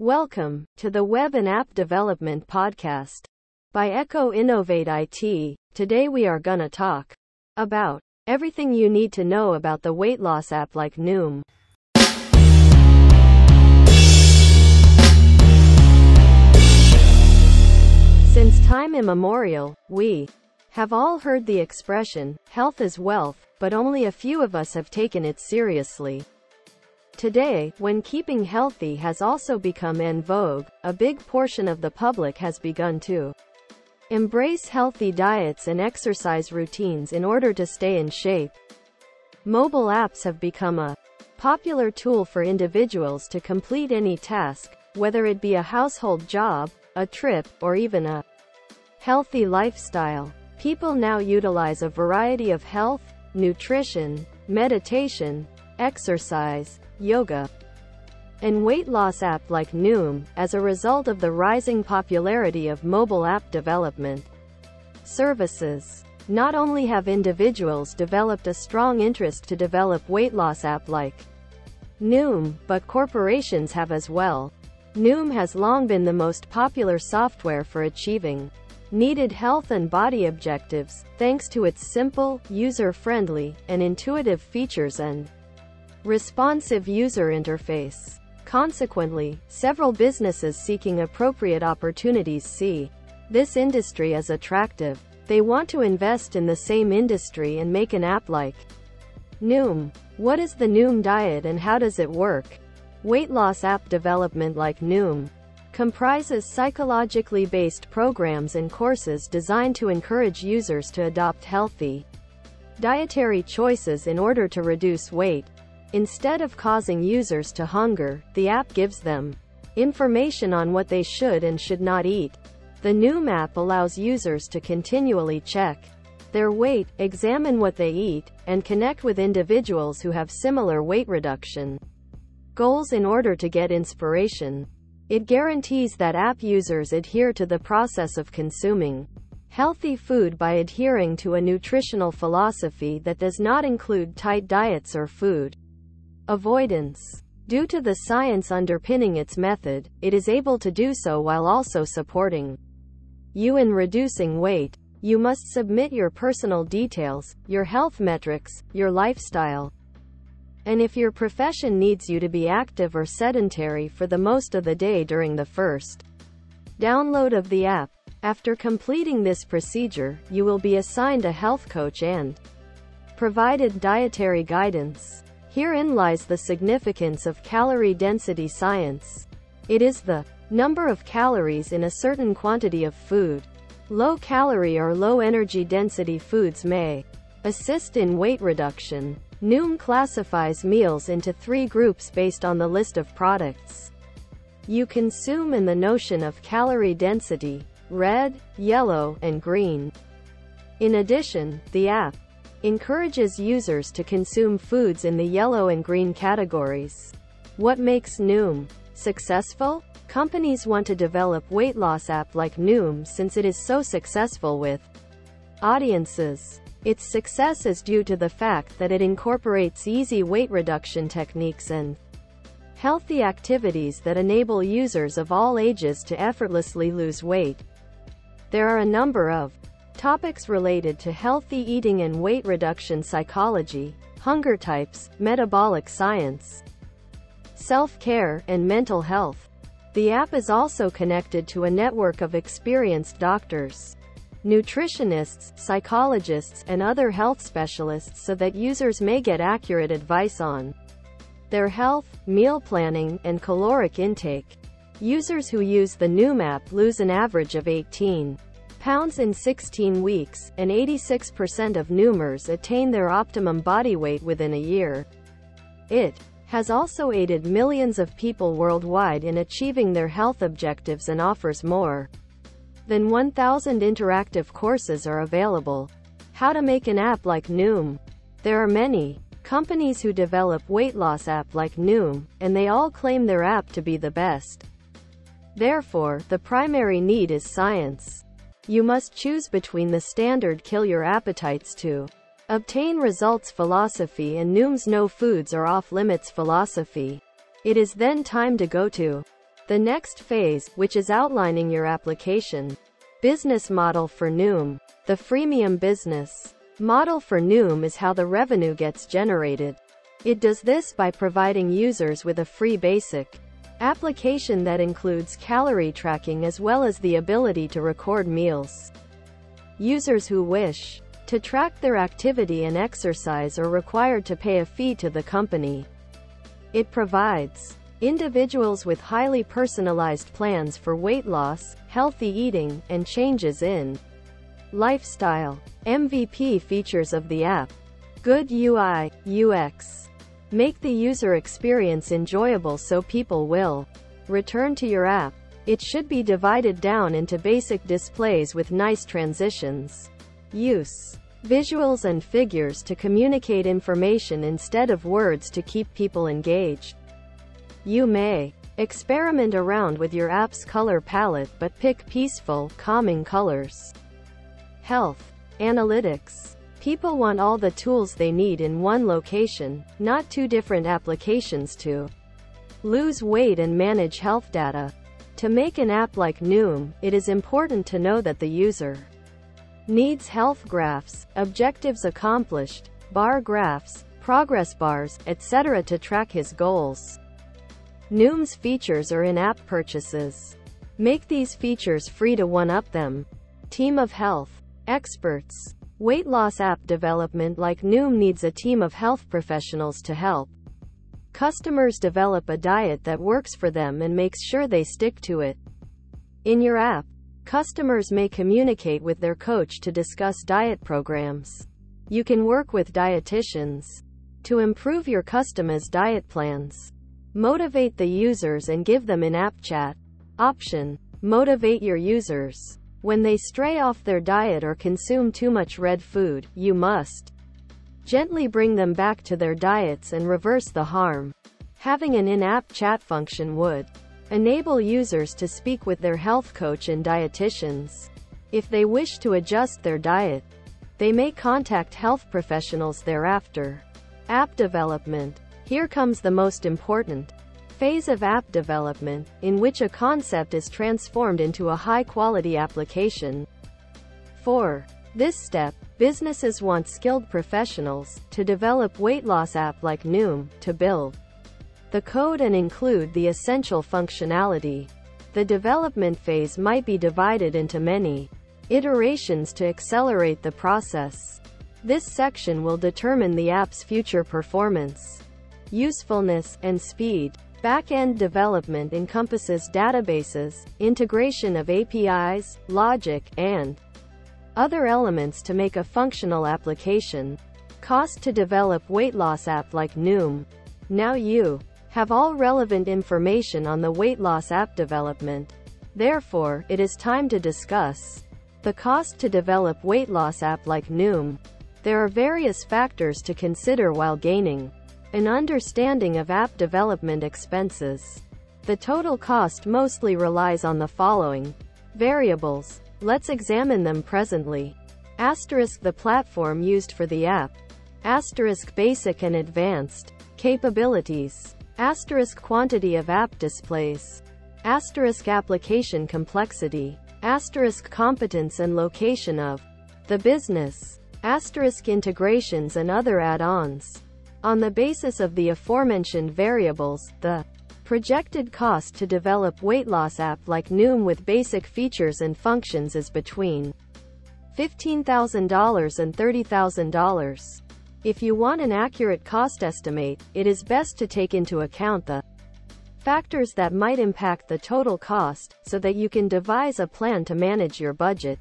Welcome to the Web and App Development Podcast by Echo Innovate IT. Today we are gonna talk about everything you need to know about the weight loss app like Noom. Since time immemorial, we have all heard the expression, health is wealth, but only a few of us have taken it seriously. Today, when keeping healthy has also become en vogue, a big portion of the public has begun to embrace healthy diets and exercise routines in order to stay in shape. Mobile apps have become a popular tool for individuals to complete any task, whether it be a household job, a trip, or even a healthy lifestyle. People now utilize a variety of health, nutrition, meditation, exercise, yoga, and weight loss app like Noom, as a result of the rising popularity of mobile app development services. Not only have individuals developed a strong interest to develop weight loss app like Noom, but corporations have as well. Noom has long been the most popular software for achieving needed health and body objectives, thanks to its simple, user-friendly, and intuitive features and responsive user interface. Consequently, several businesses seeking appropriate opportunities see this industry as attractive. They want to invest in the same industry and make an app like Noom. What is the Noom diet and how does it work? Weight loss app development like Noom comprises psychologically based programs and courses designed to encourage users to adopt healthy dietary choices in order to reduce weight. Instead of causing users to hunger, the app gives them information on what they should and should not eat. The Noom app allows users to continually check their weight, examine what they eat, and connect with individuals who have similar weight reduction goals in order to get inspiration. It guarantees that app users adhere to the process of consuming healthy food by adhering to a nutritional philosophy that does not include tight diets or food avoidance. Due to the science underpinning its method, it is able to do so while also supporting you in reducing weight. You must submit your personal details, your health metrics, your lifestyle, and if your profession needs you to be active or sedentary for the most of the day during the first download of the app. After completing this procedure, you will be assigned a health coach and provided dietary guidance. Herein lies the significance of calorie density science. It is the number of calories in a certain quantity of food. Low calorie or low energy density foods may assist in weight reduction. Noom classifies meals into three groups based on the list of products you consume and the notion of calorie density, red, yellow, and green. In addition, the app encourages users to consume foods in the yellow and green categories. What makes Noom successful? Companies want to develop weight loss app like Noom since it is so successful with audiences. Its success is due to the fact that it incorporates easy weight reduction techniques and healthy activities that enable users of all ages to effortlessly lose weight. There are a number of topics related to healthy eating and weight reduction psychology, hunger types, metabolic science, self-care, and mental health. The app is also connected to a network of experienced doctors nutritionists, psychologists, and other health specialists so that users may get accurate advice on their health, meal planning, and caloric intake. Users who use the Noom app lose an average of 18 pounds in 16 weeks, and 86% of Noomers attain their optimum body weight within a year. It has also aided millions of people worldwide in achieving their health objectives and offers more than 1,000 interactive courses are available. How to make an app like Noom. There are many companies who develop weight loss app like Noom, and they all claim their app to be the best. Therefore, the primary need is science. You must choose between the standard kill your appetites to obtain results philosophy and Noom's no foods are off limits philosophy. It is then time to go to The next phase, which is outlining your application. Business model for Noom. The freemium business model for Noom is how the revenue gets generated. It does this by providing users with a free basic application that includes calorie tracking as well as the ability to record meals. Users who wish to track their activity and exercise are required to pay a fee to the company. It provides individuals with highly personalized plans for weight loss, healthy eating, and changes in lifestyle. MVP features of the app. Good UI, UX. Make the user experience enjoyable so people will return to your app. It should be divided down into basic displays with nice transitions. Use visuals and figures to communicate information instead of words to keep people engaged. You may experiment around with your app's color palette but pick peaceful, calming colors. Health. Analytics. People want all the tools they need in one location, not two different applications to lose weight and manage health data. To make an app like Noom, it is important to know that the user needs health graphs, objectives accomplished, bar graphs, progress bars, etc. to track his goals. Noom's features are in-app purchases. Make these features free to one-up them. Team of Health Experts Weight loss app development like Noom needs a team of health professionals to help. Customers develop a diet that works for them and makes sure they stick to it. In your app, customers may communicate with their coach to discuss diet programs. You can work with dietitians to improve your customers' diet plans. Motivate the users and give them in-app chat. Option. Motivate your users. When they stray off their diet or consume too much red food, you must gently bring them back to their diets and reverse the harm. Having an in-app chat function would enable users to speak with their health coach and dietitians. If they wish to adjust their diet, they may contact health professionals thereafter. App development here comes the most important phase of app development, in which a concept is transformed into a high-quality application. 4. This step, businesses want skilled professionals to develop weight loss app like Noom to build the code and include the essential functionality. The development phase might be divided into many iterations to accelerate the process. This section will determine the app's future performance usefulness, and speed. Back-end development encompasses databases, integration of APIs, logic, and other elements to make a functional application. Cost to develop weight loss app like Noom. Now you have all relevant information on the weight loss app development. Therefore, it is time to discuss the cost to develop weight loss app like Noom. There are various factors to consider while gaining an understanding of app development expenses. The total cost mostly relies on the following variables. Let's examine them presently. Asterisk the platform used for the app. Asterisk basic and advanced capabilities. Asterisk quantity of app displays. Asterisk application complexity. Asterisk competence and location of the business. Asterisk integrations and other add-ons. On the basis of the aforementioned variables, the projected cost to develop weight loss app like Noom with basic features and functions is between $15,000 and $30,000. If you want an accurate cost estimate, it is best to take into account the factors that might impact the total cost, so that you can devise a plan to manage your budget.